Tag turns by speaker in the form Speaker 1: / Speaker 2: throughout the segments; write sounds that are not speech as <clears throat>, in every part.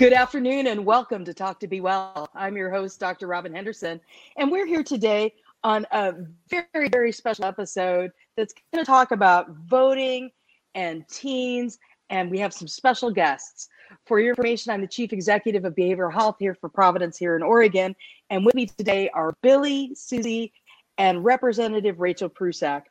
Speaker 1: Good afternoon and welcome to Talk to Be Well. I'm your host, Dr. Robin Henderson, and we're here today on a very, very special episode that's going to talk about voting and teens, and we have some special guests. For your information, I'm the Chief Executive of Behavioral Health here for Providence here in Oregon, and with me today are Billy, Susie, and Representative Rachel Prusak.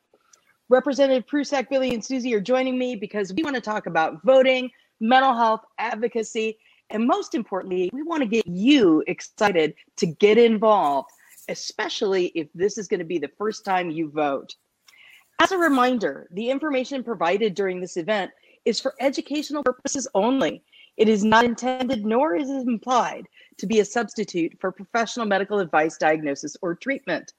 Speaker 1: Representative Prusak, Billy, and Susie are joining me because we want to talk about voting, mental health, advocacy, and most importantly, we want to get you excited to get involved, especially if this is going to be the first time you vote. As a reminder, the information provided during this event is for educational purposes only. It is not intended, nor is it implied, to be a substitute for professional medical advice, diagnosis, or treatment.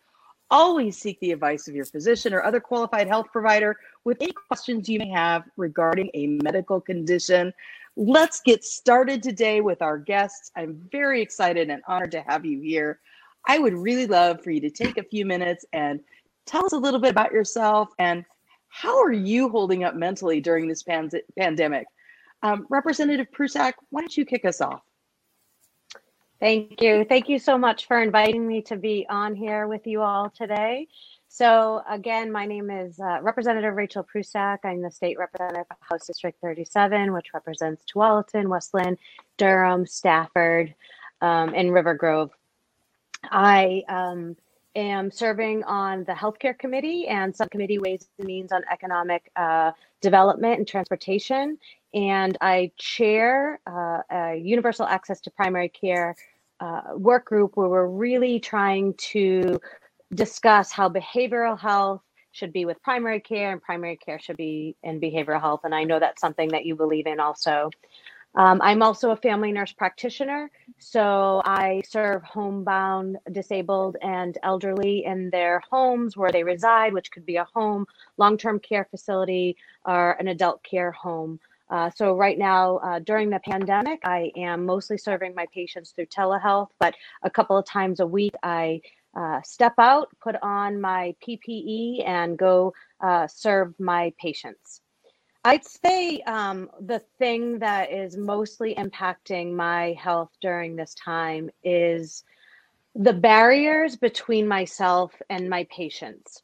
Speaker 1: Always seek the advice of your physician or other qualified health provider with any questions you may have regarding a medical condition. Let's get started today with our guests. I'm very excited and honored to have you here. I would really love for you to take a few minutes and tell us a little bit about yourself and how are you holding up mentally during this pan- pandemic? Um, Representative Prusak, why don't you kick us off?
Speaker 2: Thank you. Thank you so much for inviting me to be on here with you all today. So again, my name is uh, Representative Rachel Prusak. I'm the state representative of House District 37, which represents Tualatin, West Linn, Durham, Stafford, um, and River Grove. I um, am serving on the Healthcare Committee and Subcommittee Ways and Means on Economic uh, Development and Transportation. And I chair uh, a universal access to primary care uh, work group where we're really trying to discuss how behavioral health should be with primary care and primary care should be in behavioral health. And I know that's something that you believe in also. Um, I'm also a family nurse practitioner, so I serve homebound, disabled, and elderly in their homes where they reside, which could be a home, long term care facility, or an adult care home. Uh, so, right now, uh, during the pandemic, I am mostly serving my patients through telehealth, but a couple of times a week, I uh, step out, put on my PPE, and go uh, serve my patients. I'd say um, the thing that is mostly impacting my health during this time is the barriers between myself and my patients,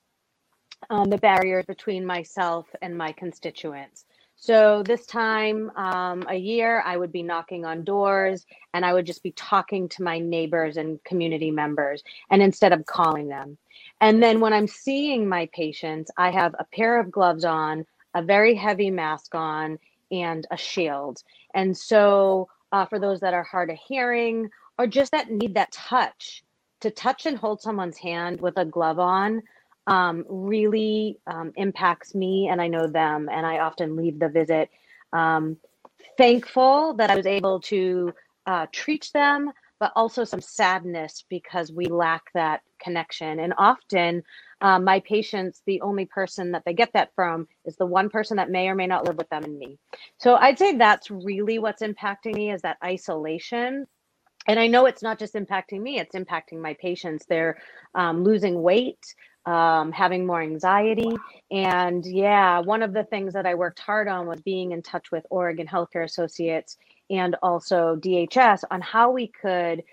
Speaker 2: um, the barriers between myself and my constituents. So this time um, a year, I would be knocking on doors and I would just be talking to my neighbors and community members, and instead of calling them. And then when I'm seeing my patients, I have a pair of gloves on, a very heavy mask on, and a shield. And so uh, for those that are hard of hearing or just that need that touch, to touch and hold someone's hand with a glove on um, really um, impacts me and I know them. And I often leave the visit um, thankful that I was able to uh, treat them, but also some sadness because we lack that connection. And often, um, my patients, the only person that they get that from is the one person that may or may not live with them and me. So I'd say that's really what's impacting me is that isolation and I know it's not just impacting me, it's impacting my patients. They're um, losing weight, um, having more anxiety. And yeah, one of the things that I worked hard on was being in touch with Oregon Healthcare Associates and also DHS on how we could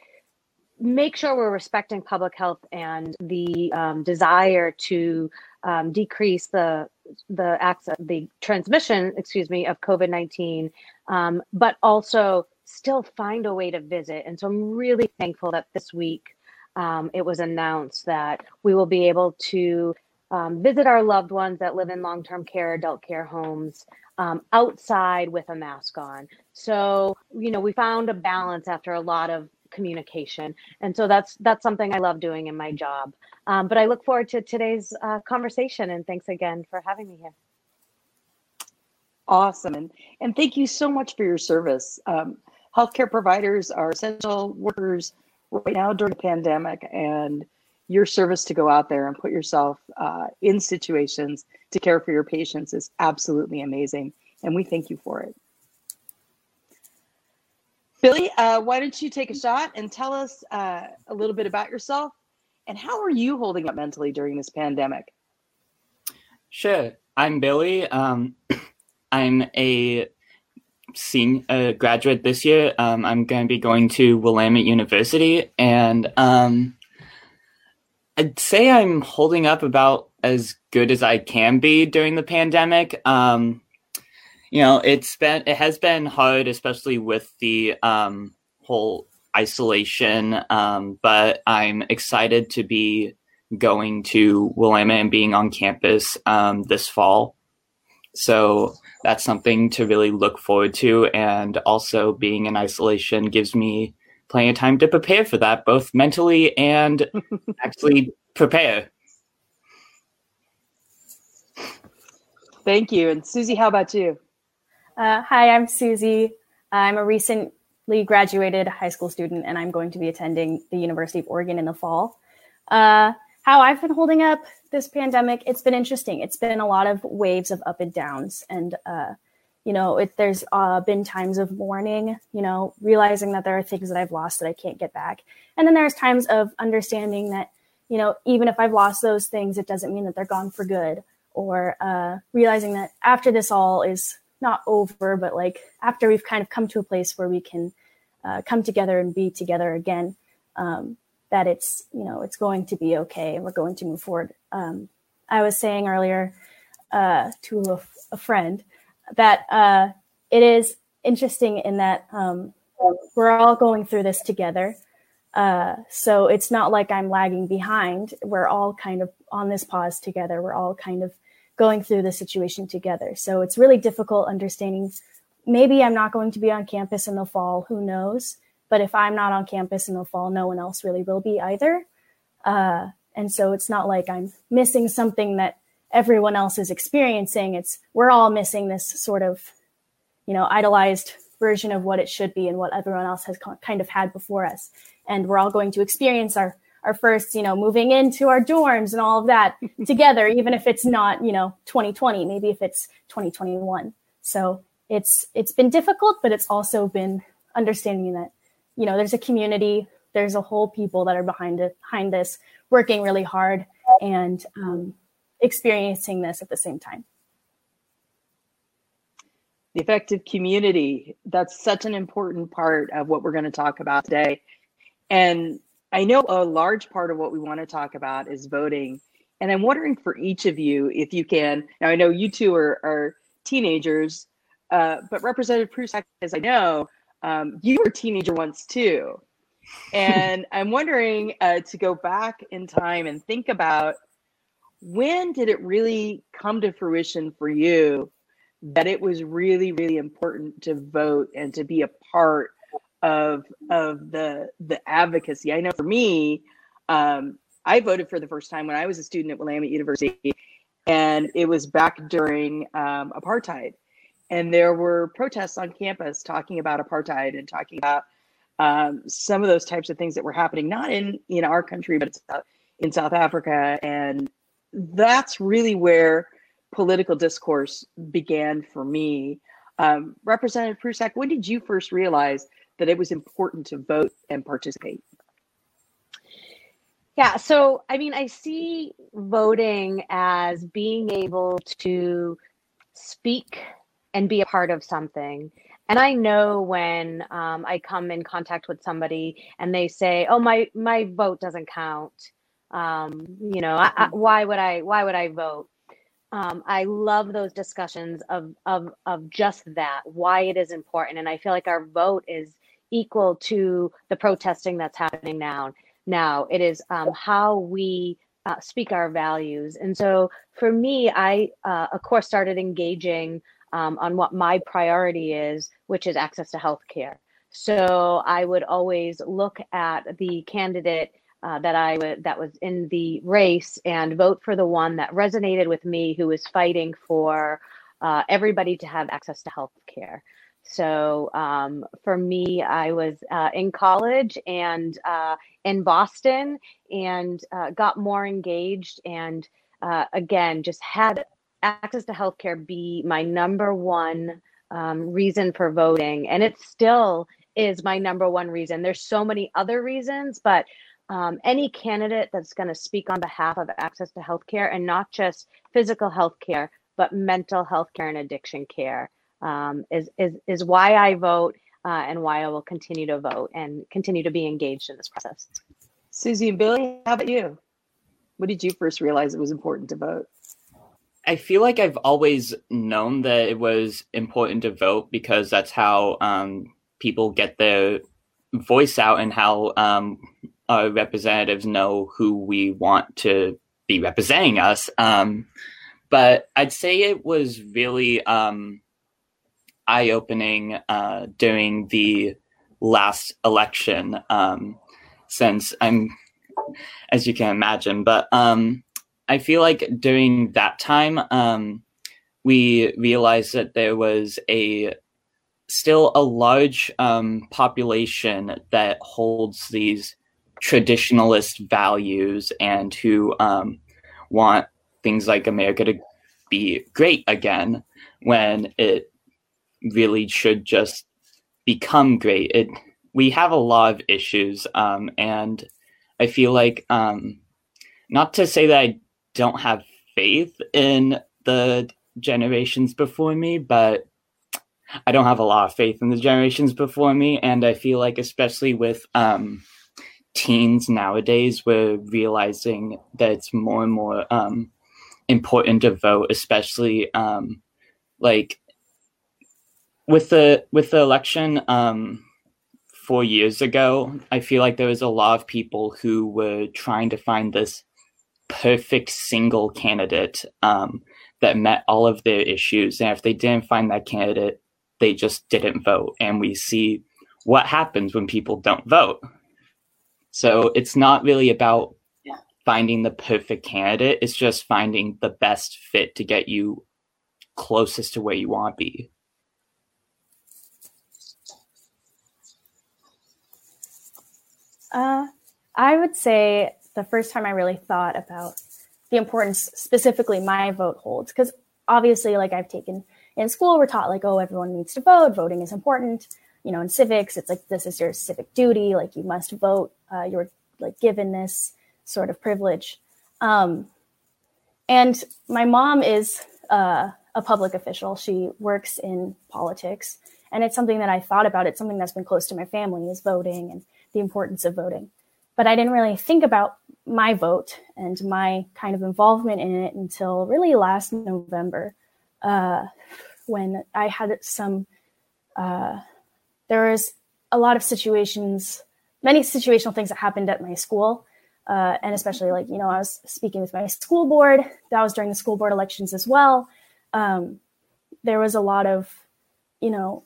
Speaker 2: make sure we're respecting public health and the um, desire to um, decrease the the access the transmission excuse me of covid-19 um, but also still find a way to visit and so i'm really thankful that this week um, it was announced that we will be able to um, visit our loved ones that live in long term care, adult care homes um, outside with a mask on. So, you know, we found a balance after a lot of communication. And so that's that's something I love doing in my job. Um, but I look forward to today's uh, conversation and thanks again for having me here.
Speaker 1: Awesome. And, and thank you so much for your service. Um, healthcare providers are essential workers right now during the pandemic and your service to go out there and put yourself uh, in situations to care for your patients is absolutely amazing. And we thank you for it. Billy, uh, why don't you take a shot and tell us uh, a little bit about yourself and how are you holding up mentally during this pandemic?
Speaker 3: Sure. I'm Billy. Um, <clears throat> I'm a seeing a graduate this year. Um, I'm going to be going to Willamette University, and um, I'd say I'm holding up about as good as I can be during the pandemic. Um, you know, it's been it has been hard, especially with the um, whole isolation. Um, but I'm excited to be going to Willamette and being on campus um, this fall. So that's something to really look forward to. And also, being in isolation gives me plenty of time to prepare for that, both mentally and <laughs> actually prepare.
Speaker 1: Thank you. And Susie, how about you?
Speaker 4: Uh, hi, I'm Susie. I'm a recently graduated high school student, and I'm going to be attending the University of Oregon in the fall. Uh, how I've been holding up this pandemic, it's been interesting. It's been a lot of waves of up and downs, and uh, you know, it, there's uh, been times of mourning. You know, realizing that there are things that I've lost that I can't get back, and then there's times of understanding that you know, even if I've lost those things, it doesn't mean that they're gone for good. Or uh, realizing that after this all is not over, but like after we've kind of come to a place where we can uh, come together and be together again, um, that it's you know it's going to be okay we're going to move forward. Um, I was saying earlier uh, to a, a, friend that uh, it is interesting in that um, we're all going through this together. Uh, so it's not like I'm lagging behind. We're all kind of on this pause together. We're all kind of going through the situation together. So it's really difficult understanding. Maybe I'm not going to be on campus in the fall. Who knows? But if I'm not on campus in the fall, no one else really will be either. Uh, and so it's not like I'm missing something that everyone else is experiencing. It's we're all missing this sort of, you know, idolized version of what it should be and what everyone else has kind of had before us. And we're all going to experience our our first, you know, moving into our dorms and all of that <laughs> together, even if it's not, you know, 2020, maybe if it's 2021. So it's it's been difficult, but it's also been understanding that you know, there's a community, there's a whole people that are behind it, behind this, working really hard and um, experiencing this at the same time.
Speaker 1: The effective community, that's such an important part of what we're going to talk about today. And I know a large part of what we want to talk about is voting. And I'm wondering for each of you, if you can, now I know you two are, are teenagers, uh, but Representative Prusak, as I know, um, you were a teenager once too. And <laughs> I'm wondering uh, to go back in time and think about when did it really come to fruition for you that it was really, really important to vote and to be a part of of the the advocacy. I know for me, um, I voted for the first time when I was a student at Willamette University, and it was back during um, apartheid and there were protests on campus talking about apartheid and talking about um, some of those types of things that were happening, not in in our country, but in South Africa, and that's really where political discourse began for me. Um, Representative Prusak, when did you first realize that it was important to vote and participate?
Speaker 2: Yeah, so I mean, I see voting as being able to speak and be a part of something. And I know when um, I come in contact with somebody and they say, "Oh, my my vote doesn't count," um, you know, I, I, why would I why would I vote? Um, I love those discussions of of of just that, why it is important, and I feel like our vote is equal to the protesting that's happening now. Now it is um, how we uh, speak our values, and so for me, I uh, of course started engaging um, on what my priority is, which is access to healthcare. So I would always look at the candidate uh, that I would that was in the race and vote for the one that resonated with me, who was fighting for uh, everybody to have access to healthcare. So um, for me, I was uh, in college and uh, in Boston and uh, got more engaged and uh, again just had access to healthcare be my number one um, reason for voting, and it still is my number one reason. There's so many other reasons, but um, any candidate that's going to speak on behalf of access to healthcare and not just physical healthcare, but mental health care and addiction care. um, is, is, is why I vote uh, and why I will continue to vote and continue to be engaged in this process.
Speaker 1: Susie and Billy, how about you? What did you first realize it was important to vote?
Speaker 3: I feel like I've always known that it was important to vote because that's how um, people get their voice out and how um, our representatives know who we want to be representing us. Um, but I'd say it was really um, eye opening uh, during the last election, um, since I'm, as you can imagine, but um, I feel like during that time, um, we realized that there was a still a large um, population that holds these traditionalist values and who um, want things like America to be great again when it really should just become great. It we have a lot of issues, um, and I feel like um, not to say that I don't have faith in the generations before me, but I don't have a lot of faith in the generations before me, and I feel like especially with um, teens nowadays, we're realizing that it's more and more um, important to vote, especially um, like with the with the election um, four years ago. I feel like there was a lot of people who were trying to find this perfect single candidate um, that met all of their issues. And if they didn't find that candidate, they just didn't vote. And we see what happens when people don't vote. So it's not really about finding the perfect candidate, it's just finding the best fit to get you closest to where you want to be.
Speaker 4: Uh, I would say the first time I really thought about the importance specifically my vote holds because obviously like I've taken in school we're taught like oh everyone needs to vote voting is important. You know in civics it's like this is your civic duty like you must vote uh, you're like given this sort of privilege. Um, and my mom is uh, a public official. She works in politics and it's something that I thought about. It's something that's been close to my family is voting and the importance of voting. But I didn't really think about my vote and my kind of involvement in it until really last November, uh, when I had some. Uh, there was a lot of situations, many situational things that happened at my school, uh, and especially like you know I was speaking with my school board. That was during the school board elections as well. Um, there was a lot of, you know,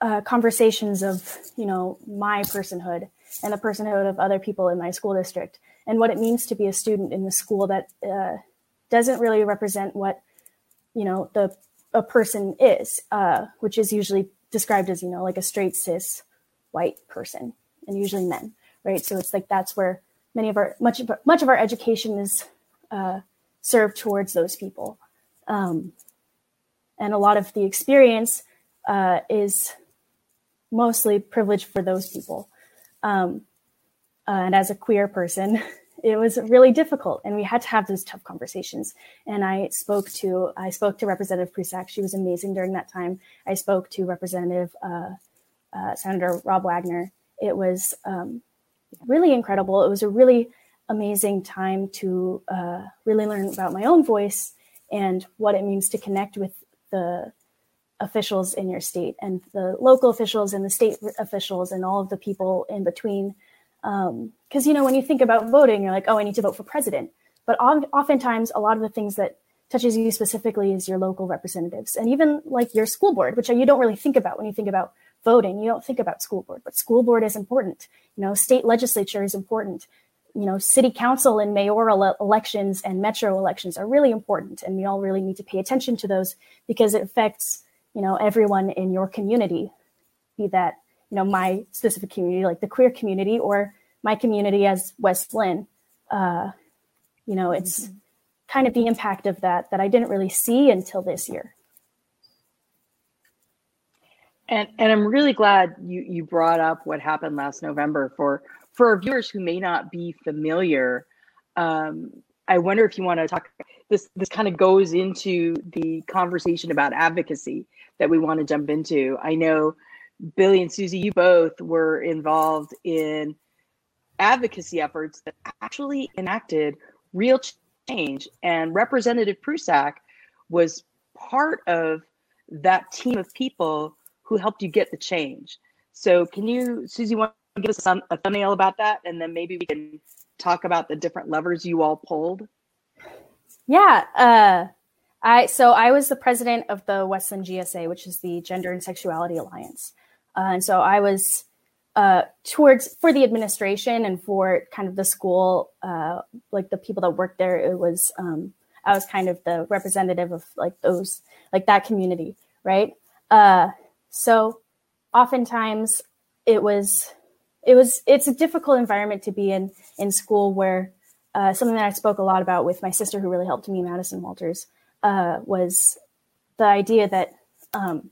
Speaker 4: uh, conversations of you know my personhood and the personhood of other people in my school district and what it means to be a student in the school that uh, doesn't really represent what you know the a person is uh, which is usually described as you know like a straight cis white person and usually men right? So it's like that's where many of our much of, much of our education is uh, served towards those people. Um, and a lot of the experience uh, is mostly privileged for those people um, uh, and as a queer person, <laughs> it was really difficult, and we had to have those tough conversations. And I spoke to I spoke to Representative Prusak. She was amazing during that time. I spoke to Representative uh, uh, Senator Rob Wagner. It was um, really incredible. It was a really amazing time to uh, really learn about my own voice and what it means to connect with the officials in your state and the local officials and the state officials and all of the people in between. Because, um, you know, when you think about voting, you're like, oh, I need to vote for president. But oftentimes, a lot of the things that touches you specifically is your local representatives and even like your school board, which you don't really think about when you think about voting. You don't think about school board, but school board is important. You know, state legislature is important. You know, city council and mayoral elections and metro elections are really important. And we all really need to pay attention to those because it affects you know everyone in your community be that you know my specific community like the queer community or my community as west linn uh, you know it's mm-hmm. kind of the impact of that that i didn't really see until this year
Speaker 1: and and i'm really glad you you brought up what happened last november for for our viewers who may not be familiar um, i wonder if you want to talk this this kind of goes into the conversation about advocacy that we want to jump into. I know Billy and Susie, you both were involved in advocacy efforts that actually enacted real change, and Representative Prusak was part of that team of people who helped you get the change. So, can you, Susie, want to give us a thumbnail about that, and then maybe we can talk about the different levers you all pulled?
Speaker 4: Yeah. Uh, I so I was the president of the West Linn GSA, which is the Gender and Sexuality Alliance, uh, and so I was uh, towards for the administration and for kind of the school, uh, like the people that worked there. It was um, I was kind of the representative of like those like that community, right? Uh, so oftentimes it was it was it's a difficult environment to be in in school where uh, something that I spoke a lot about with my sister, who really helped me, Madison Walters, uh, was the idea that um,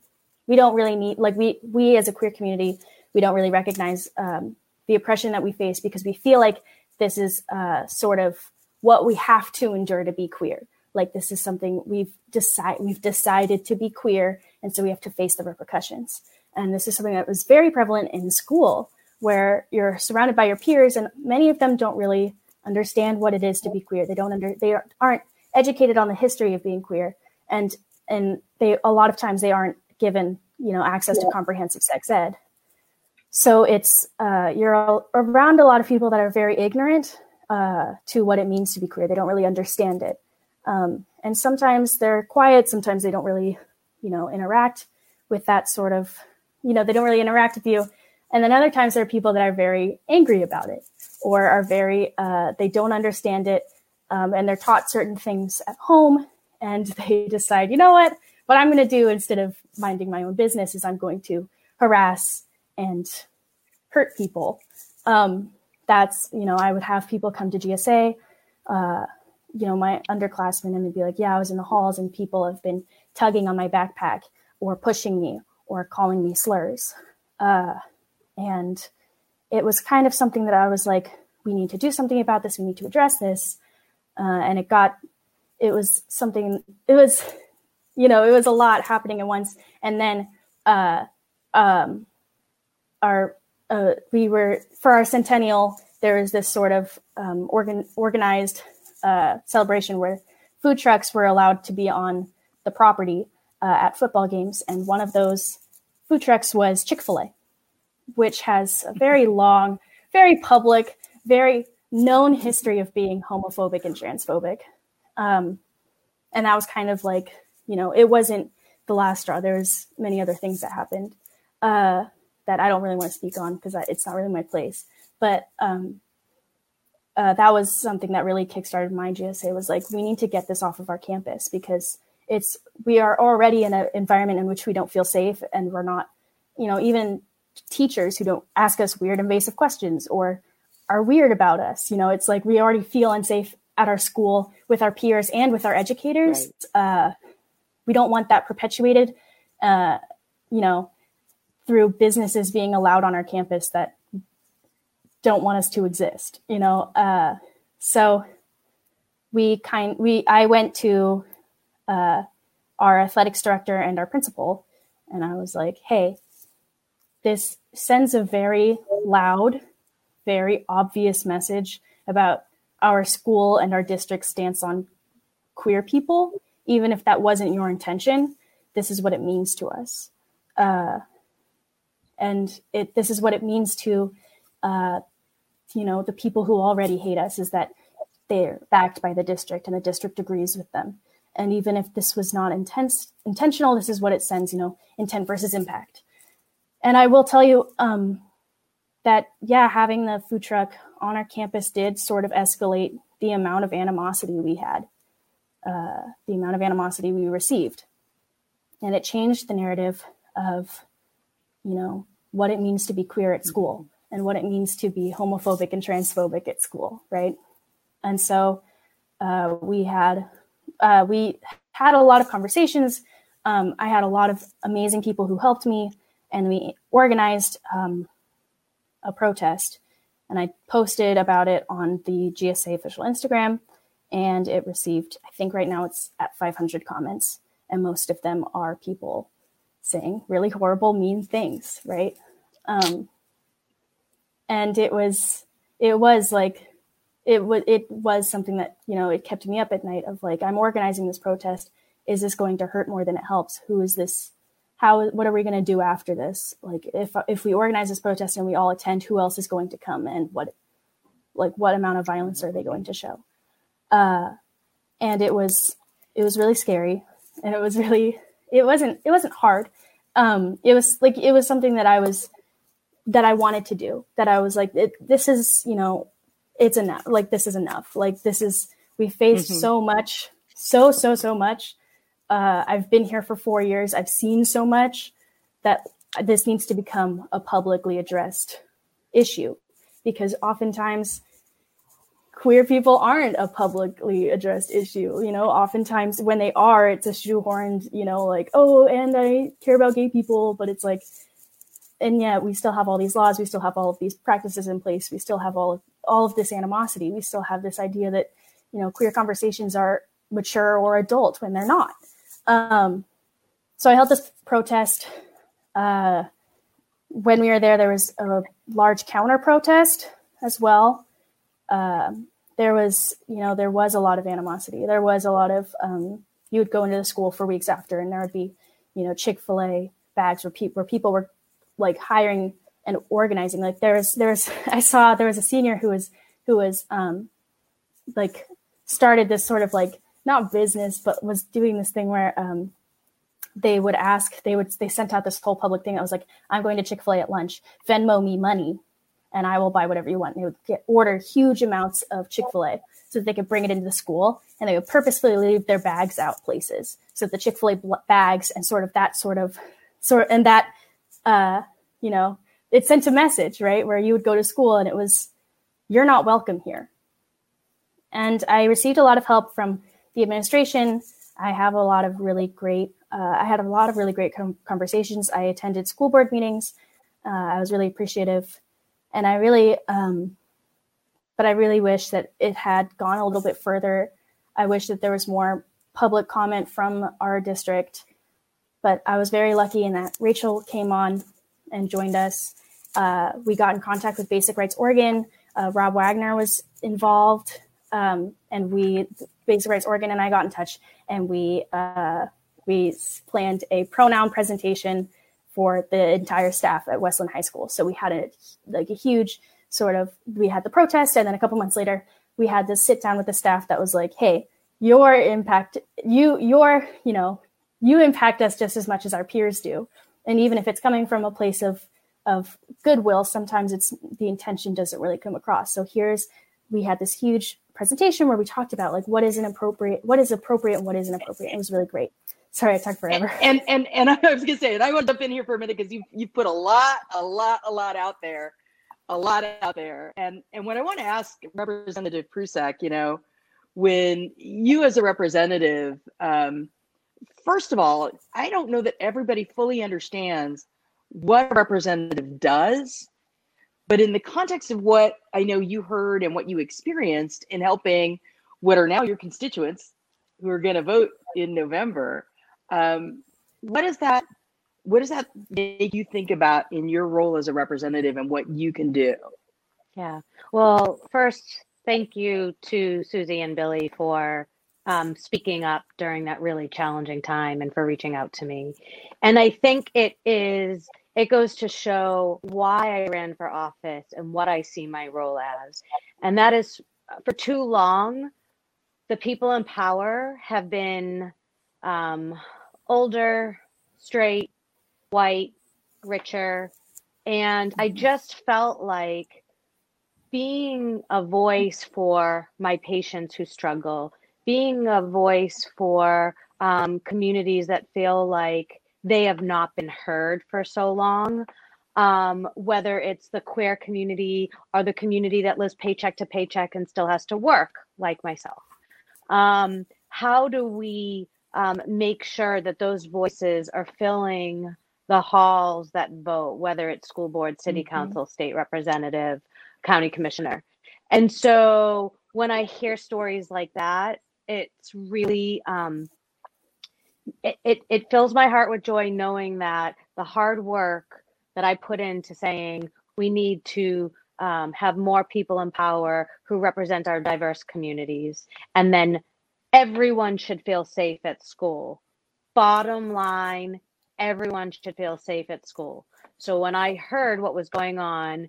Speaker 4: we don't really need, like we we as a queer community, we don't really recognize um, the oppression that we face because we feel like this is uh, sort of what we have to endure to be queer. Like this is something we've decided we've decided to be queer, and so we have to face the repercussions. And this is something that was very prevalent in school, where you're surrounded by your peers, and many of them don't really understand what it is to be queer. They don't under they aren't educated on the history of being queer, and and they a lot of times they aren't given you know access yeah. to comprehensive sex ed. So it's uh, you're around a lot of people that are very ignorant uh, to what it means to be queer. They don't really understand it, um, and sometimes they're quiet. Sometimes they don't really you know interact with that sort of you know they don't really interact with you. And then other times there are people that are very angry about it or are very, uh, they don't understand it um, and they're taught certain things at home and <laughs> they decide, you know what, what I'm going to do instead of minding my own business is I'm going to harass and hurt people. Um, that's, you know, I would have people come to GSA, uh, you know, my underclassmen, and they'd be like, yeah, I was in the halls and people have been tugging on my backpack or pushing me or calling me slurs. Uh, and it was kind of something that I was like, we need to do something about this. We need to address this. Uh, and it got, it was something, it was, you know, it was a lot happening at once. And then uh, um, our, uh, we were, for our centennial, there was this sort of um, organ, organized uh, celebration where food trucks were allowed to be on the property uh, at football games. And one of those food trucks was Chick fil A which has a very long, very public, very known history of being homophobic and transphobic. Um, and that was kind of like, you know, it wasn't the last straw. There was many other things that happened uh, that I don't really want to speak on because it's not really my place. But um, uh, that was something that really kickstarted my GSA was like, we need to get this off of our campus because it's we are already in an environment in which we don't feel safe and we're not, you know, even teachers who don't ask us weird invasive questions or are weird about us you know? It's like we already feel unsafe at our school with our peers and with our educators. Right. uh, we don't want that perpetuated uh, you know through businesses being allowed on our campus that don't want us to exist you know? Uh, so we kind we i went to uh, our athletics director and our principal and i was like hey this sends a very loud, very obvious message about our school and our district stance on queer people, even if that wasn't your intention. This is what it means to us. Uh, and it, this is what it means to, uh, you know, the people who already hate us is that they're backed by the district and the district agrees with them. And even if this was not intense, intentional, this is what it sends, you know, intent versus impact. And I will tell you um, that, yeah, having the food truck on our campus did sort of escalate the amount of animosity we had, uh, the amount of animosity we received. And it changed the narrative of, you know, what it means to be queer at school and what it means to be homophobic and transphobic at school, right? And so uh, we had uh, we had a lot of conversations. Um, I had a lot of amazing people who helped me and we organized um, a protest and I posted about it on the GSA official Instagram. and it received, I think right now it's at 500 comments, and most of them are people saying really horrible, mean things, right? Um, and it was, it was like, it was, it was something that you know it kept me up at night. Of like, I'm organizing this protest. Is this going to hurt more than it helps? Who is this? How? What are we going to do after this? Like, if if we organize this protest and we all attend, who else is going to come, and what, like, what amount of violence are they going to show? uh, and it was it was really scary, and it was really it wasn't it wasn't hard. Um, it was like it was something that I was that I wanted to do. That I was like, it, this is you know, it's enough. Like this is enough. Like this is we faced mm-hmm. so much, so so so much. Uh, I've been here for four years. I've seen so much that this needs to become a publicly addressed issue because oftentimes queer people aren't a publicly addressed issue. You know, oftentimes when they are, it's a shoehorned, you know, like, oh, and I care about gay people, but it's like, and yet we still have all these laws, we still have all of these practices in place, we still have all of all of this animosity, we still have this idea that, you know, queer conversations are mature or adult when they're not. Um, so I held this protest. Uh, when we were there, there was a large counter protest as well um, there was, you know, there was a lot of animosity. There was a lot of, um, you would go into the school for weeks after, and there would be, you know, Chick Fil A bags where people where people were like hiring and organizing. Like there was, there was, <laughs> I saw there was a senior who was who was um, like started this sort of like not business, but was doing this thing where um, they would ask they would they sent out this whole public thing that was like i'm going to chick-fil-a at lunch venmo me money and I will buy whatever you want. And they would get, order huge amounts of Chick fil A so that they could bring it into the school. And they would purposefully leave their bags out places. So the Chick fil A bags and sort of that sort of, sort and that, uh, you know, it sent a message, right? Where you would go to school and it was, you're not welcome here. And I received a lot of help from the administration. I have a lot of really great, uh, I had a lot of really great com- conversations. I attended school board meetings. Uh, I was really appreciative and I really, um, but I really wish that it had gone a little bit further. I wish that there was more public comment from our district, but I was very lucky in that Rachel came on and joined us. Uh, we got in contact with Basic Rights Oregon. Uh, Rob Wagner was involved, um, and we Basic Rights Oregon and I got in touch, and we uh, we planned a pronoun presentation for the entire staff at West Linn High School. So we had a like a huge sort of we had the protest, and then a couple months later we had to sit down with the staff that was like, "Hey, your impact, you your you know you impact us just as much as our peers do, and even if it's coming from a place of of goodwill, sometimes it's the intention doesn't really come across. So here's we had this huge presentation where we talked about like what is inappropriate, what is appropriate, and what isn't appropriate. It was really great. Sorry, I talked forever.
Speaker 1: And and and <laughs> I was gonna say, and I want to jump in here for a minute because you you put a lot, a lot, a lot out there, a lot out there. And and what I want to ask Representative Prusak, you know, when you as a representative, um, first of all, I don't know that everybody fully understands what a representative does, but in the context of what I know you heard and what you experienced in helping what are now your constituents who are going to vote in November um, what does that what does that make you think about in your role as a representative and what you can do?
Speaker 2: Yeah. Well, first, thank you to Susie and Billy for um, speaking up during that really challenging time and for reaching out to me. And I think it is it goes to show why I ran for office and what I see my role as. And that is for too long, the people in power have been um, older, straight, white, richer. And I just felt like being a voice for my patients who struggle, being a voice for um, communities that feel like they have not been heard for so long, um, whether it's the queer community or the community that lives paycheck to paycheck and still has to work, like myself. Um, how do we um, make sure that those voices are filling the halls that vote, whether it's school board, city mm-hmm. council, state representative, county commissioner. And so when I hear stories like that, it's really um, it, it it fills my heart with joy knowing that the hard work that I put into saying we need to um, have more people in power who represent our diverse communities, and then everyone should feel safe at school. Bottom line, everyone should feel safe at school. So when I heard what was going on,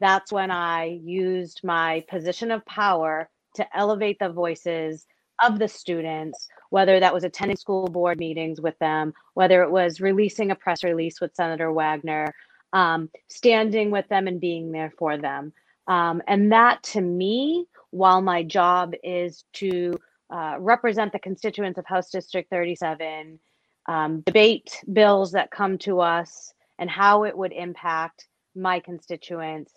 Speaker 2: that's when I used my position of power to elevate the voices of the students, whether that was attending school board meetings with them, whether it was releasing a press release with Senator Wagner, um, standing with them and being there for them. Um, and that to me, while my job is to uh, represent the constituents of House District 37, um, debate bills that come to us and how it would impact my constituents.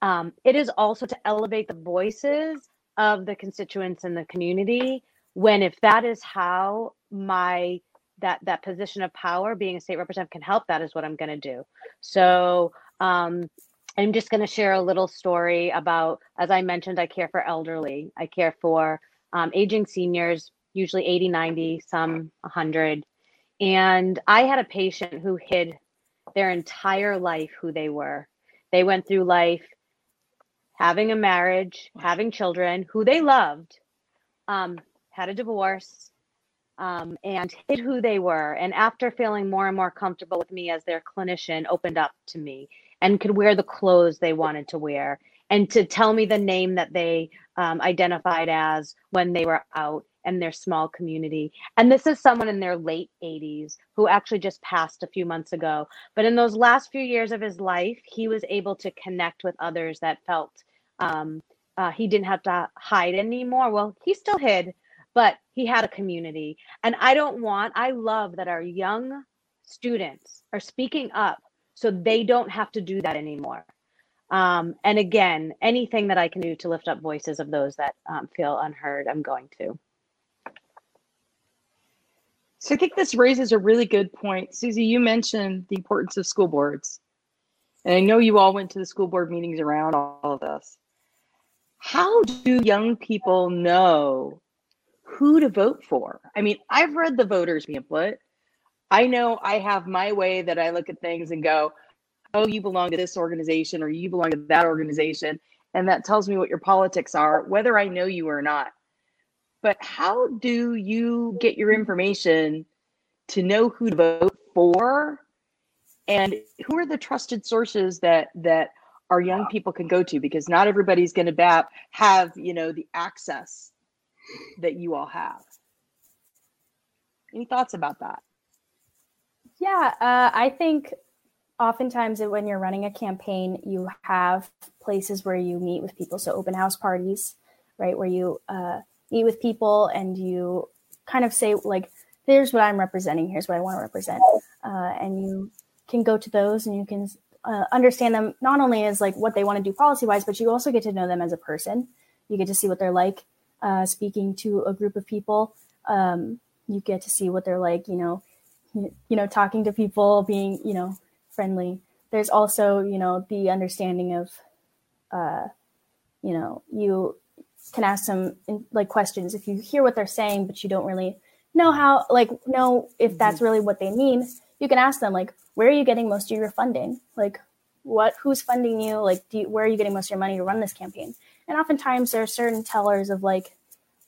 Speaker 2: Um, it is also to elevate the voices of the constituents in the community when if that is how my that that position of power being a state representative can help that is what i'm going to do. So um, i'm just going to share a little story about as i mentioned i care for elderly. I care for um, aging seniors usually 80 90 some 100 and i had a patient who hid their entire life who they were. They went through life having a marriage having children who they loved um, had a divorce um, and hid who they were. And after feeling more and more comfortable with me as their clinician, opened up to me and could wear the clothes they wanted to wear and to tell me the name that they um, identified as when they were out in their small community. And this is someone in their late 80s who actually just passed a few months ago. But in those last few years of his life, he was able to connect with others that felt um, uh, he didn't have to hide anymore. Well, he still hid, but he had a community. And I don't want, I love that our young students are speaking up so they don't have to do that anymore. Um, and again, anything that I can do to lift up voices of those that um, feel unheard, I'm going to.
Speaker 1: So I think this raises a really good point. Susie, you mentioned the importance of school boards. And I know you all went to the school board meetings around all of this. How do young people know who to vote for. I mean, I've read the voters pamphlet. I know I have my way that I look at things and go, oh, you belong to this organization or you belong to that organization. And that tells me what your politics are, whether I know you or not. But how do you get your information to know who to vote for? And who are the trusted sources that that our young people can go to? Because not everybody's going to have, you know, the access that you all have. Any thoughts about that?
Speaker 4: Yeah, uh, I think oftentimes when you're running a campaign, you have places where you meet with people. So open house parties, right, where you uh, meet with people and you kind of say like, "Here's what I'm representing. Here's what I want to represent," uh, and you can go to those and you can uh, understand them not only as like what they want to do policy wise, but you also get to know them as a person. You get to see what they're like uh, speaking to a group of people. Um, you get to see what they're like, you know, you, you know, talking to people, being, you know, friendly. There's also, you know, the understanding of, uh, you know, you can ask some like questions if you hear what they're saying, but you don't really know how, like, know if that's mm-hmm. really what they mean. You can ask them, like, where are you getting most of your funding? Like, what, who's funding you? Like, do you, where are you getting most of your money to run this campaign? And oftentimes there are certain tellers of like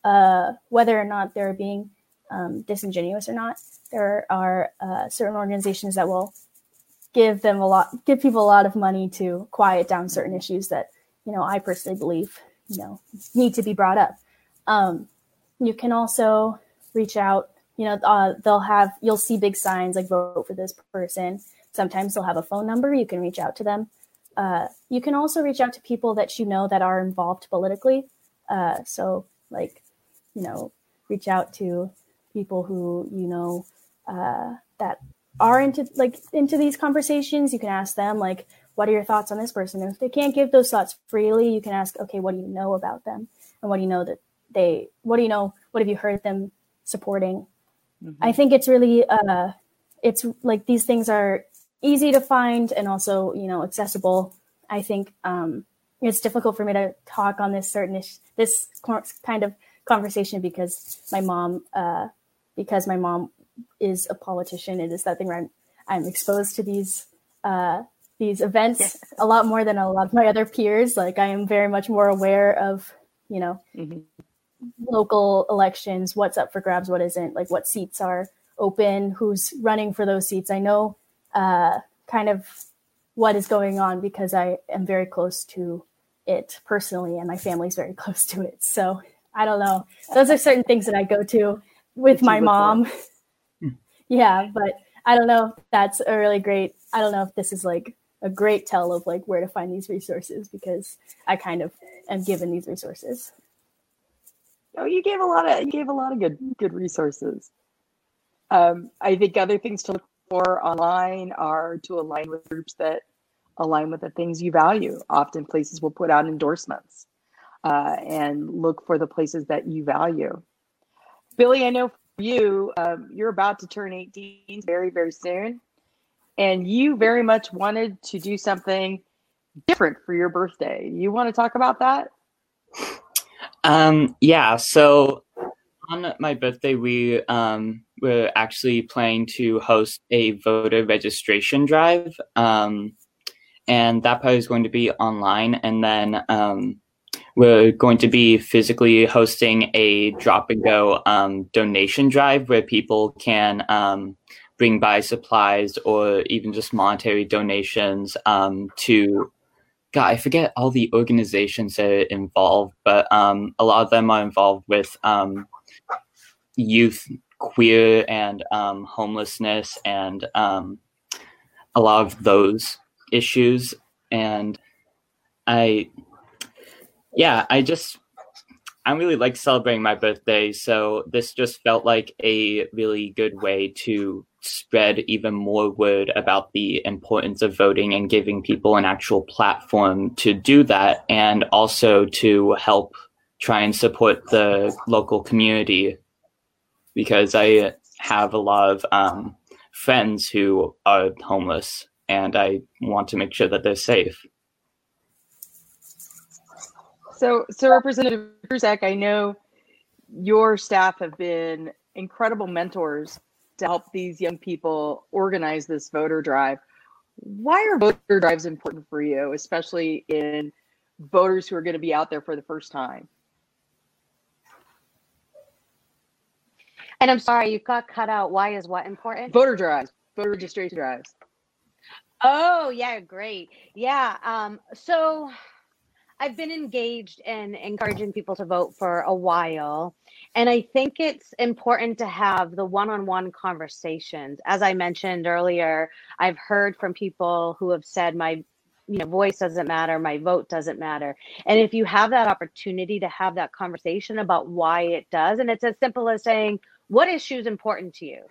Speaker 4: uh, whether or not they're being um, disingenuous or not. There are uh, certain organizations that will give them a lot, give people a lot of money to quiet down certain issues that you know I personally believe you know need to be brought up. Um, you can also reach out. You know, uh, they'll have you'll see big signs like vote for this person. Sometimes they'll have a phone number. You can reach out to them. Uh, you can also reach out to people that you know that are involved politically. Uh, so, like, you know, reach out to people who you know uh, that are into like into these conversations. You can ask them like, "What are your thoughts on this person?" And if they can't give those thoughts freely, you can ask, "Okay, what do you know about them? And what do you know that they? What do you know? What have you heard them supporting?" Mm-hmm. I think it's really, uh, it's like these things are easy to find and also you know accessible i think um, it's difficult for me to talk on this certain ish, this kind of conversation because my mom uh, because my mom is a politician. It is that thing where I'm I'm exposed to these uh, these events yes. a lot more than a lot of my other peers. Like I am very much more aware of you know mm-hmm. local elections, what's up for grabs, what isn't, like what seats are open, who's running for those seats. I know uh, kind of what is going on because I am very close to it personally, and my family's very <laughs> close to it. So I don't know. Those are certain things that I go to with my mom. <laughs> yeah, but I don't know if that's a really great. I don't know if this is like a great tell of like where to find these resources because I kind of am given these resources.
Speaker 1: Oh, you gave a lot of you gave a lot of good good resources. Um, I think other things to look for online are to align with groups that align with the things you value. Often places will put out endorsements uh, and look for the places that you value. Billy, I know for you, um, you're about to turn 18 very, very soon, and you very much wanted to do something different for your birthday. You want to talk about that?
Speaker 3: Um, yeah. So on my birthday, we um, we're actually planning to host a voter registration drive, um, and that part is going to be online, and then um, we're going to be physically hosting a drop and go um, donation drive where people can um, bring by supplies or even just monetary donations um, to. God, I forget all the organizations that are involved, but um, a lot of them are involved with youth, queer, and um, homelessness, and um, a lot of those issues. And I yeah, I just I really like celebrating my birthday, so this just felt like a really good way to spread even more word about the importance of voting and giving people an actual platform to do that, and also to help try and support the local community because I have a lot of um, friends who are homeless, and I want to make sure that they're safe.
Speaker 1: So, so Representative Prusak, I know your staff have been incredible mentors to help these young people organize this voter drive. Why are voter drives important for you, especially in voters who are going to be out there for the first time?
Speaker 2: And I'm sorry, you got cut out. Why is what important?
Speaker 1: Voter drives, voter registration drives.
Speaker 2: Oh, yeah, great. Yeah. Um, so I've been engaged in encouraging people to vote for a while. And I think it's important to have the one on one conversations. As I mentioned earlier, I've heard from people who have said, my you know, voice doesn't matter, my vote doesn't matter. And if you have that opportunity to have that conversation about why it does, and it's as simple as saying, what issue is important to you?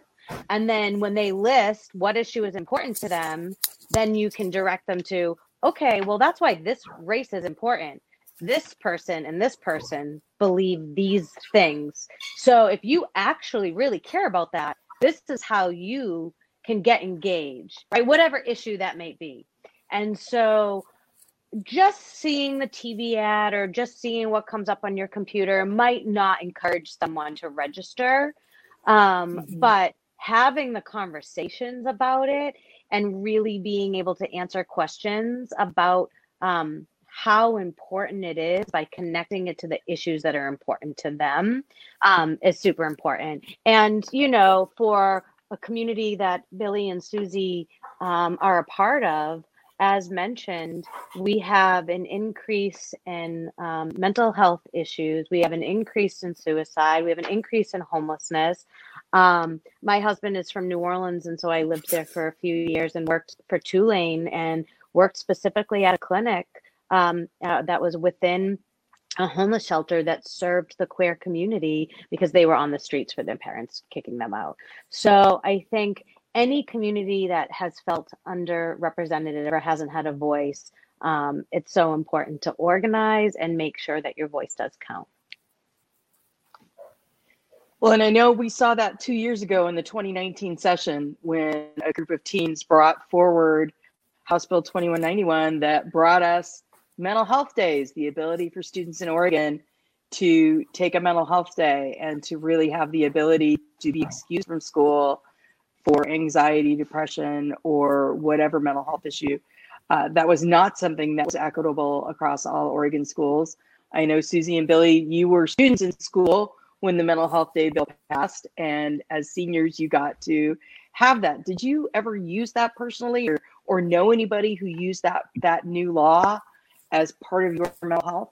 Speaker 2: And then when they list what issue is important to them, then you can direct them to, okay, well, that's why this race is important. This person and this person believe these things. So if you actually really care about that, this is how you can get engaged, right? Whatever issue that may be. And so just seeing the TV ad or just seeing what comes up on your computer might not encourage someone to register. Um, mm-hmm. But having the conversations about it and really being able to answer questions about um, how important it is by connecting it to the issues that are important to them um, is super important. And, you know, for a community that Billy and Susie um, are a part of, as mentioned, we have an increase in um, mental health issues. We have an increase in suicide. We have an increase in homelessness. Um, my husband is from New Orleans, and so I lived there for a few years and worked for Tulane and worked specifically at a clinic um, uh, that was within a homeless shelter that served the queer community because they were on the streets for their parents kicking them out. So I think any community that has felt underrepresented or hasn't had a voice, um, it's so important to organize and make sure that your voice does count.
Speaker 1: Well, and I know we saw that two years ago in the 2019 session when a group of teens brought forward House Bill 2191 that brought us mental health days, the ability for students in Oregon to take a mental health day and to really have the ability to be excused from school for anxiety, depression, or whatever mental health issue. Uh, that was not something that was equitable across all Oregon schools. I know Susie and Billy, you were students in school when the mental health day bill passed, and as seniors, you got to have that. Did you ever use that personally, or or know anybody who used that that new law as part of your mental health?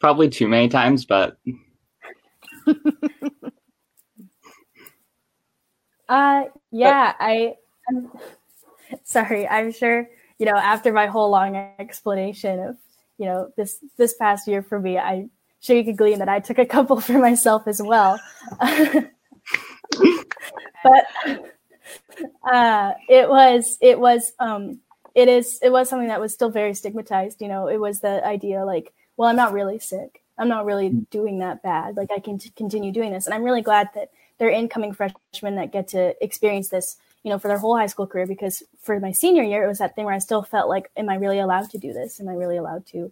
Speaker 3: Probably too many times, but <laughs>
Speaker 4: uh yeah, I I'm <laughs> sorry, I'm sure, you know, after my whole long explanation of, you know, this this past year for me, I sure you could glean that I took a couple for myself as well. <laughs> but uh, it was it was um, it is it was something that was still very stigmatized. You know, it was the idea like, well, I'm not really sick. I'm not really doing that bad. Like I can t- continue doing this, and I'm really glad that they're incoming freshmen that get to experience this. You know, for their whole high school career. Because for my senior year, it was that thing where I still felt like, am I really allowed to do this? Am I really allowed to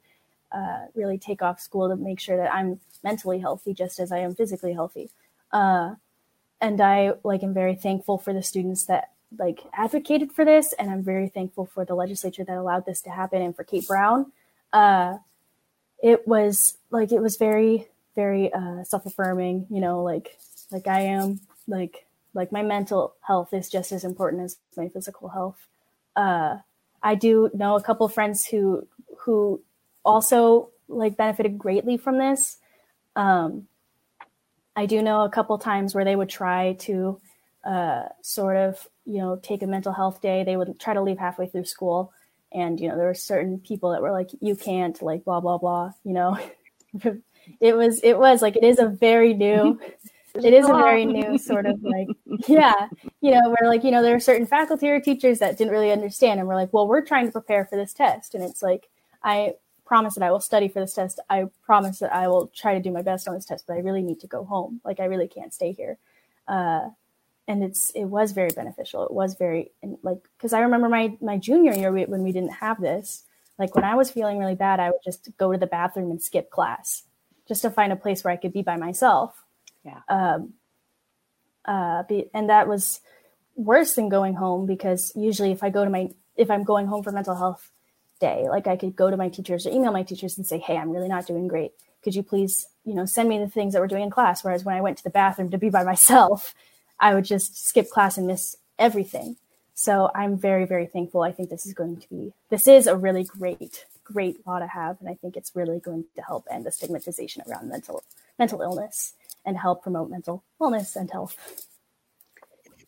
Speaker 4: uh, really take off school to make sure that I'm mentally healthy, just as I am physically healthy? Uh, and I like am very thankful for the students that like advocated for this, and I'm very thankful for the legislature that allowed this to happen, and for Kate Brown. Uh, it was like it was very very uh, self-affirming, you know, like like I am like like my mental health is just as important as my physical health. Uh, I do know a couple friends who who also like benefited greatly from this. Um, I do know a couple times where they would try to uh, sort of, you know, take a mental health day. They would try to leave halfway through school. And, you know, there were certain people that were like, you can't, like, blah, blah, blah, you know. <laughs> it was, it was like, it is a very new, <laughs> it is a very new sort of like, yeah, you know, where like, you know, there are certain faculty or teachers that didn't really understand. And we're like, well, we're trying to prepare for this test. And it's like, I promise that I will study for this test. I promise that I will try to do my best on this test, but I really need to go home. Like I really can't stay here. Uh, and it's it was very beneficial. It was very like because I remember my my junior year when we didn't have this. Like when I was feeling really bad, I would just go to the bathroom and skip class just to find a place where I could be by myself.
Speaker 1: Yeah.
Speaker 4: Um, uh, be, and that was worse than going home because usually if I go to my if I'm going home for mental health day. Like I could go to my teachers or email my teachers and say, "Hey, I'm really not doing great. Could you please, you know, send me the things that we're doing in class?" Whereas when I went to the bathroom to be by <laughs> myself, I would just skip class and miss everything. So I'm very, very thankful. I think this is going to be this is a really great, great law to have, and I think it's really going to help end the stigmatization around mental mental illness and help promote mental wellness and health.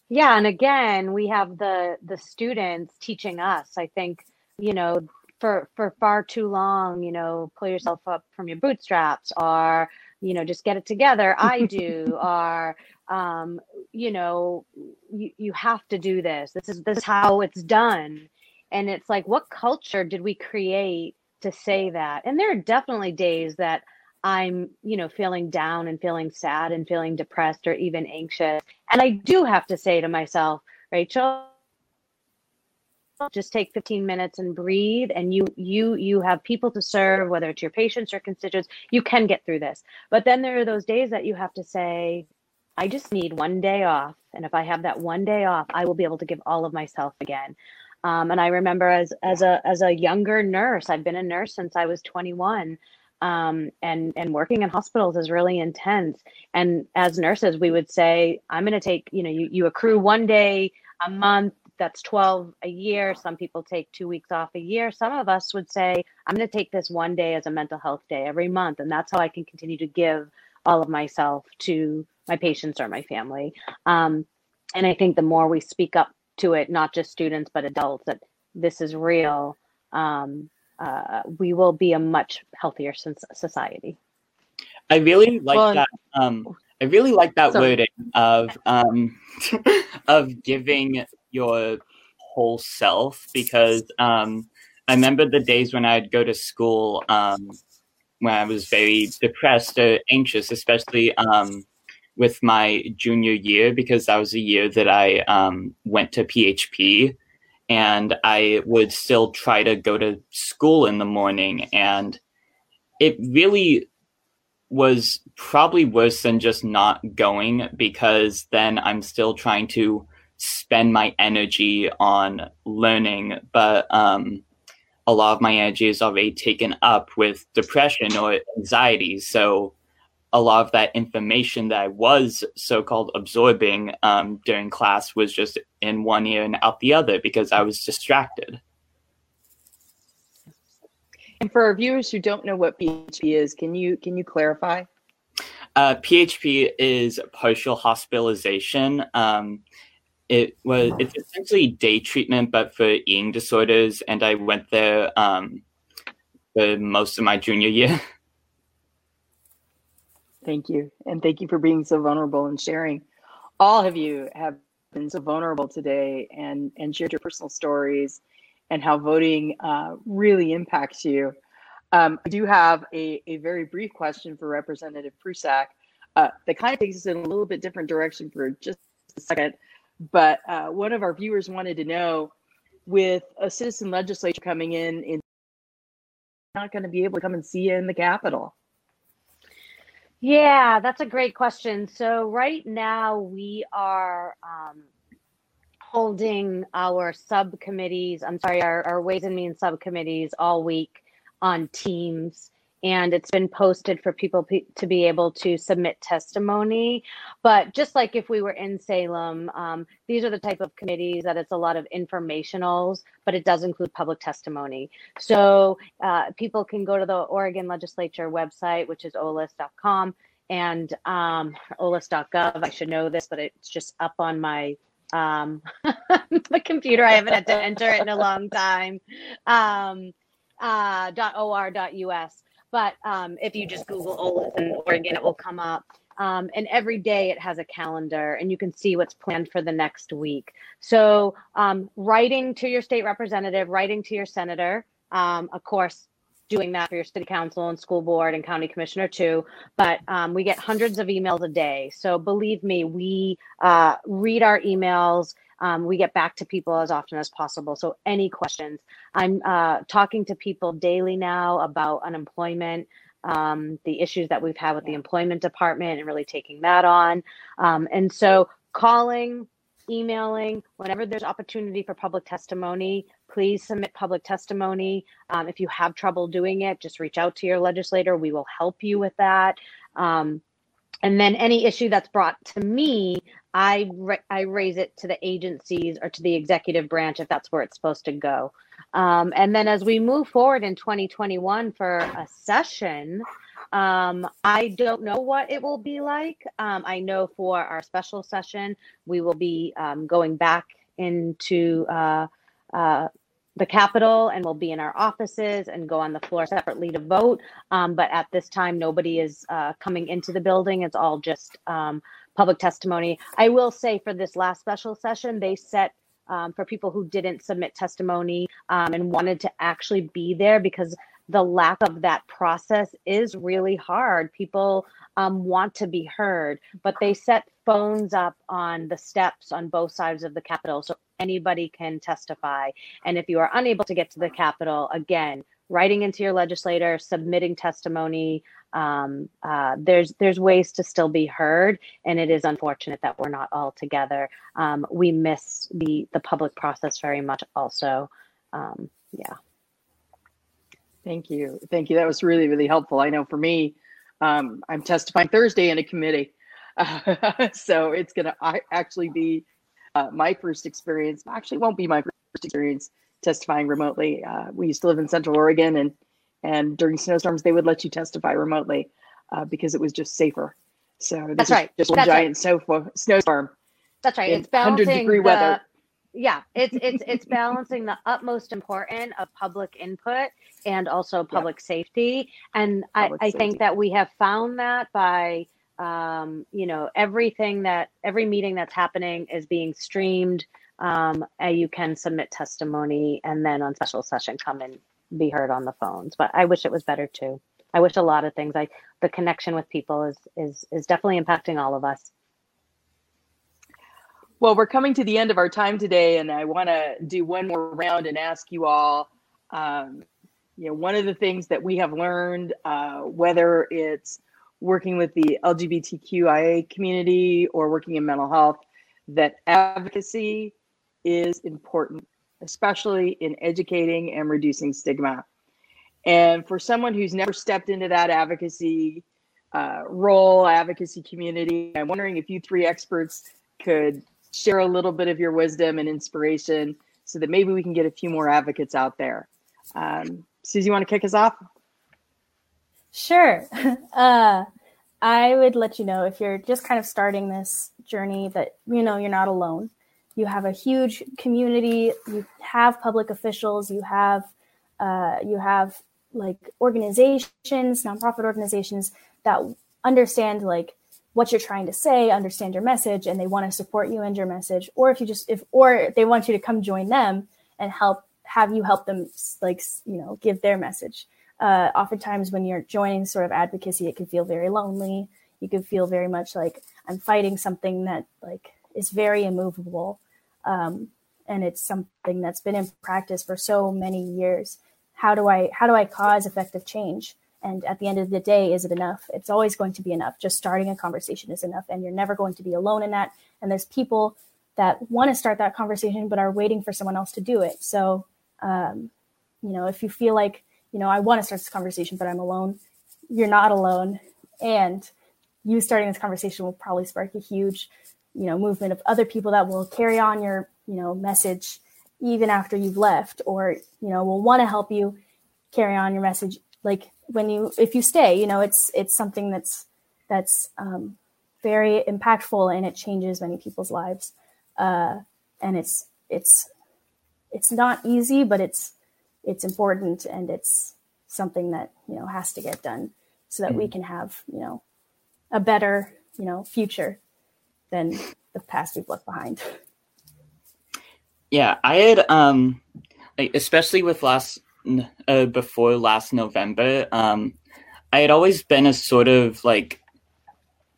Speaker 2: Yeah, and again, we have the the students teaching us. I think you know for for far too long you know pull yourself up from your bootstraps or you know just get it together. I do <laughs> or um you know you, you have to do this. This is this is how it's done. And it's like what culture did we create to say that? And there are definitely days that i'm you know feeling down and feeling sad and feeling depressed or even anxious. And i do have to say to myself rachel just take 15 minutes and breathe and you you you have people to serve whether it's your patients or constituents. You can get through this. But then there are those days that you have to say i just need one day off and if i have that one day off i will be able to give all of myself again. Um, and i remember as as a as a younger nurse i've been a nurse since i was 21 um, and and working in hospitals is really intense. And as nurses we would say i'm going to take you know you, you accrue one day a month that's 12 a year. Some people take two weeks off a year. Some of us would say, I'm going to take this one day as a mental health day every month. And that's how I can continue to give all of myself to my patients or my family. Um, and I think the more we speak up to it, not just students, but adults, that this is real, um, uh, we will be a much healthier society.
Speaker 3: I really like well, that. Um, I really like that sorry. wording of um, <laughs> of giving your whole self because um, I remember the days when I'd go to school um, when I was very depressed or anxious, especially um, with my junior year because that was a year that I um, went to PHP. and I would still try to go to school in the morning. And it really was probably worse than just not going because then I'm still trying to spend my energy on learning. But um, a lot of my energy is already taken up with depression or anxiety. So a lot of that information that I was so called absorbing um, during class was just in one ear and out the other because I was distracted.
Speaker 1: And for our viewers who don't know what PHP is, can you can you clarify?
Speaker 3: Uh, PHP is partial hospitalization. Um, it was it's essentially day treatment, but for eating disorders, and I went there um, for most of my junior year. <laughs>
Speaker 1: Thank you. And thank you for being so vulnerable and sharing. All of you have been so vulnerable today and, and shared your personal stories and how voting uh, really impacts you. Um, I do have a, a very brief question for Representative Prusak uh, that kind of takes us in a little bit different direction for just a second. But uh, one of our viewers wanted to know with a citizen legislature coming in, in not going to be able to come and see you in the Capitol.
Speaker 2: Yeah, that's a great question. So right now we are um, holding our subcommittees, I'm sorry, our, our Ways and Means subcommittees all week on Teams and it's been posted for people to be able to submit testimony. But just like if we were in Salem, um, these are the type of committees that it's a lot of informationals, but it does include public testimony. So uh, people can go to the Oregon Legislature website, which is olis.com and um, olis.gov. I should know this, but it's just up on my um, <laughs> computer. I haven't had to enter it in a long time. Um, uh, .or.us but um, if you just Google OLIS in Oregon, it will come up. Um, and every day it has a calendar and you can see what's planned for the next week. So, um, writing to your state representative, writing to your senator, um, of course, doing that for your city council and school board and county commissioner too. But um, we get hundreds of emails a day. So, believe me, we uh, read our emails um, we get back to people as often as possible. So, any questions? I'm uh, talking to people daily now about unemployment, um, the issues that we've had with the employment department, and really taking that on. Um, and so, calling, emailing, whenever there's opportunity for public testimony, please submit public testimony. Um, if you have trouble doing it, just reach out to your legislator. We will help you with that. Um, and then any issue that's brought to me, I I raise it to the agencies or to the executive branch if that's where it's supposed to go. Um, and then as we move forward in 2021 for a session, um, I don't know what it will be like. Um, I know for our special session, we will be um, going back into uh, uh, the Capitol and we'll be in our offices and go on the floor separately to vote. Um, but at this time, nobody is uh, coming into the building. It's all just um, public testimony. I will say for this last special session, they set um, for people who didn't submit testimony um, and wanted to actually be there because the lack of that process is really hard. People um, want to be heard, but they set phones up on the steps on both sides of the Capitol so anybody can testify. And if you are unable to get to the Capitol, again, writing into your legislator, submitting testimony. Um, uh, there's there's ways to still be heard, and it is unfortunate that we're not all together. Um, we miss the the public process very much. Also, um, yeah.
Speaker 1: Thank you, thank you. That was really really helpful. I know for me, um, I'm testifying Thursday in a committee, uh, <laughs> so it's gonna actually be uh, my first experience. Actually, won't be my first experience testifying remotely. Uh, we used to live in Central Oregon, and and during snowstorms they would let you testify remotely uh, because it was just safer. So
Speaker 2: that's right.
Speaker 1: Just
Speaker 2: a
Speaker 1: giant right. snow snowstorm.
Speaker 2: That's right. It's balancing hundred degree the, weather. Yeah, it's it's it's balancing the utmost important of public input and also public yeah. safety. And public I, I think that we have found that by um, you know everything that every meeting that's happening is being streamed um, you can submit testimony and then on special session come and be heard on the phones. But I wish it was better too. I wish a lot of things. I the connection with people is is is definitely impacting all of us.
Speaker 1: Well, we're coming to the end of our time today, and I want to do one more round and ask you all. Um, you know, one of the things that we have learned, uh, whether it's working with the LGBTQIA community or working in mental health, that advocacy is important, especially in educating and reducing stigma. And for someone who's never stepped into that advocacy uh, role, advocacy community, I'm wondering if you three experts could share a little bit of your wisdom and inspiration so that maybe we can get a few more advocates out there. Um, Susie, you want to kick us off?
Speaker 4: Sure. <laughs> Uh, I would let you know if you're just kind of starting this journey that, you know, you're not alone. You have a huge community, you have public officials, you have uh, you have like organizations, nonprofit organizations that understand like what you're trying to say, understand your message, and they want to support you and your message. Or if you just if or they want you to come join them and help have you help them like you know give their message. Uh, oftentimes when you're joining sort of advocacy, it can feel very lonely. You can feel very much like I'm fighting something that like is very immovable. Um, and it's something that's been in practice for so many years. How do i how do i cause effective change? And at the end of the day is it enough? It's always going to be enough. Just starting a conversation is enough and you're never going to be alone in that. And there's people that want to start that conversation but are waiting for someone else to do it. So um, you know if you feel like you know i want to start this conversation but i'm alone. You're not alone. And you starting this conversation will probably spark a huge you know movement of other people that will carry on your you know message even after you've left or you know will want to help you carry on your message. Like when you if you stay you know it's it's something that's that's um, very impactful and it changes many people's lives. Uh, and it's it's it's not easy but it's it's important and it's something that you know has to get done so that mm-hmm. we can have you know a better you know future than the past we've left behind
Speaker 3: yeah, I had um, like, especially with last uh, before last November, um, I had always been a sort of like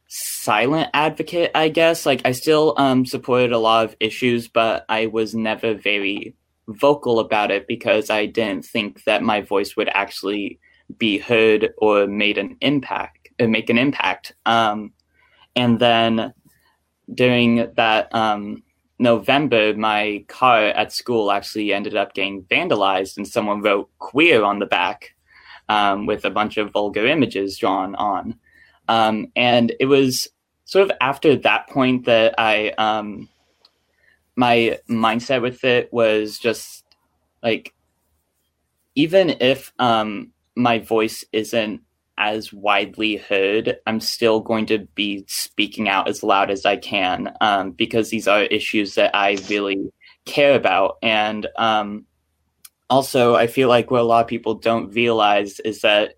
Speaker 3: silent advocate, I guess. Like I still um supported a lot of issues, but I was never very vocal about it because I didn't think that my voice would actually be heard or made an impact, or uh, make an impact. Um, and then during that um November, my car at school actually ended up getting vandalized, and someone wrote queer on the back um, with a bunch of vulgar images drawn on. Um, and it was sort of after that point that I, um, my mindset with it was just like, even if um, my voice isn't as widely heard, I'm still going to be speaking out as loud as I can um, because these are issues that I really care about. And um, also, I feel like what a lot of people don't realize is that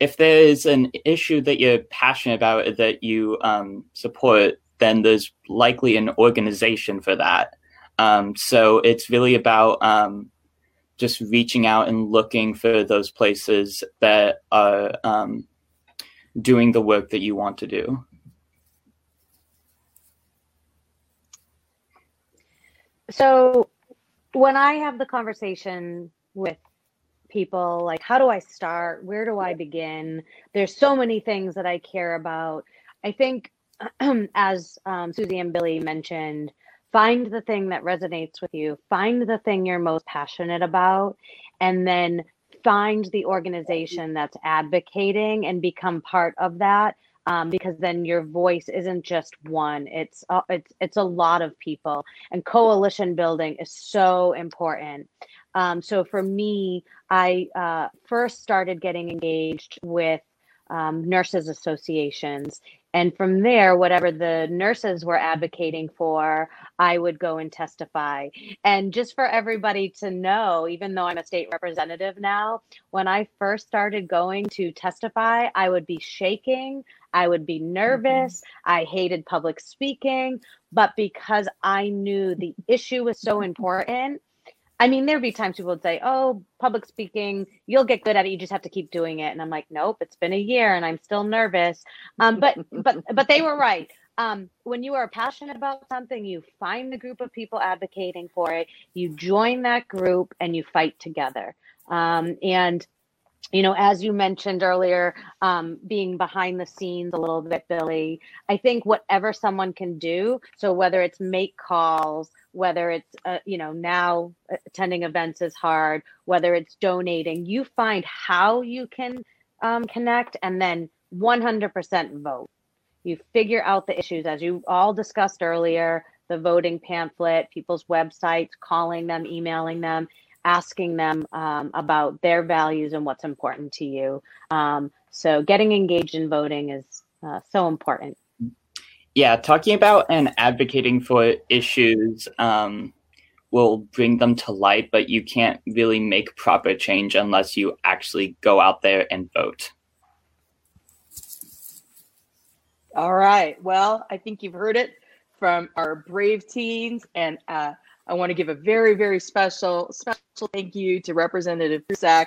Speaker 3: if there is an issue that you're passionate about that you um, support, then there's likely an organization for that. Um, so it's really about um, just reaching out and looking for those places that are um, doing the work that you want to do.
Speaker 2: So, when I have the conversation with people, like, how do I start? Where do I begin? There's so many things that I care about. I think, <clears throat> as um, Susie and Billy mentioned, find the thing that resonates with you find the thing you're most passionate about and then find the organization that's advocating and become part of that um, because then your voice isn't just one it's uh, it's it's a lot of people and coalition building is so important. Um, so for me i uh, first started getting engaged with um, nurses associations and from there, whatever the nurses were advocating for, I would go and testify. And just for everybody to know, even though I'm a state representative now, when I first started going to testify, I would be shaking. I would be nervous. Mm-hmm. I hated public speaking. But because I knew the issue was so important, I mean, there'd be times people would say, "Oh, public speaking, you'll get good at it. You just have to keep doing it." And I'm like, "Nope, it's been a year, and I'm still nervous." Um, but but but they were right. um, when you are passionate about something, you find the group of people advocating for it, you join that group, and you fight together. Um, and you know, as you mentioned earlier, um, being behind the scenes a little bit, Billy, I think whatever someone can do, so whether it's make calls, whether it's, uh, you know, now attending events is hard, whether it's donating, you find how you can um, connect and then 100% vote. You figure out the issues as you all discussed earlier the voting pamphlet, people's websites, calling them, emailing them, asking them um, about their values and what's important to you. Um, so, getting engaged in voting is uh, so important.
Speaker 3: Yeah, talking about and advocating for issues um, will bring them to light, but you can't really make proper change unless you actually go out there and vote.
Speaker 1: All right. Well, I think you've heard it from our brave teens, and uh, I want to give a very, very special, special thank you to Representative Prusak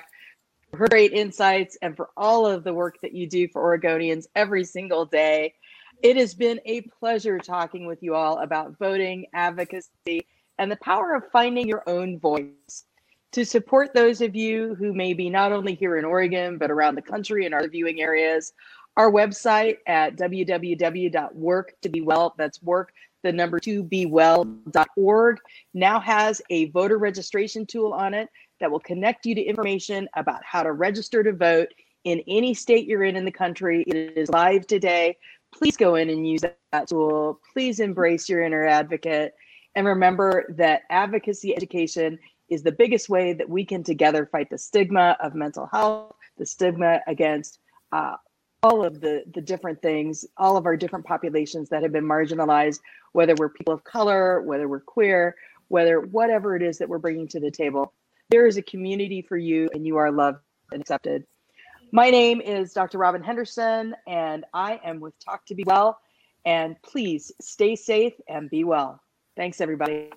Speaker 1: for her great insights and for all of the work that you do for Oregonians every single day. It has been a pleasure talking with you all about voting, advocacy, and the power of finding your own voice. To support those of you who may be not only here in Oregon, but around the country and our viewing areas, our website at www.work2bewell, that's work, the number two bewell.org, now has a voter registration tool on it that will connect you to information about how to register to vote in any state you're in in the country. It is live today. Please go in and use that tool. Please embrace your inner advocate. And remember that advocacy education is the biggest way that we can together fight the stigma of mental health, the stigma against uh, all of the the different things all of our different populations that have been marginalized whether we're people of color whether we're queer whether whatever it is that we're bringing to the table there is a community for you and you are loved and accepted my name is dr robin henderson and i am with talk to be well. And please stay safe and be well. Thanks everybody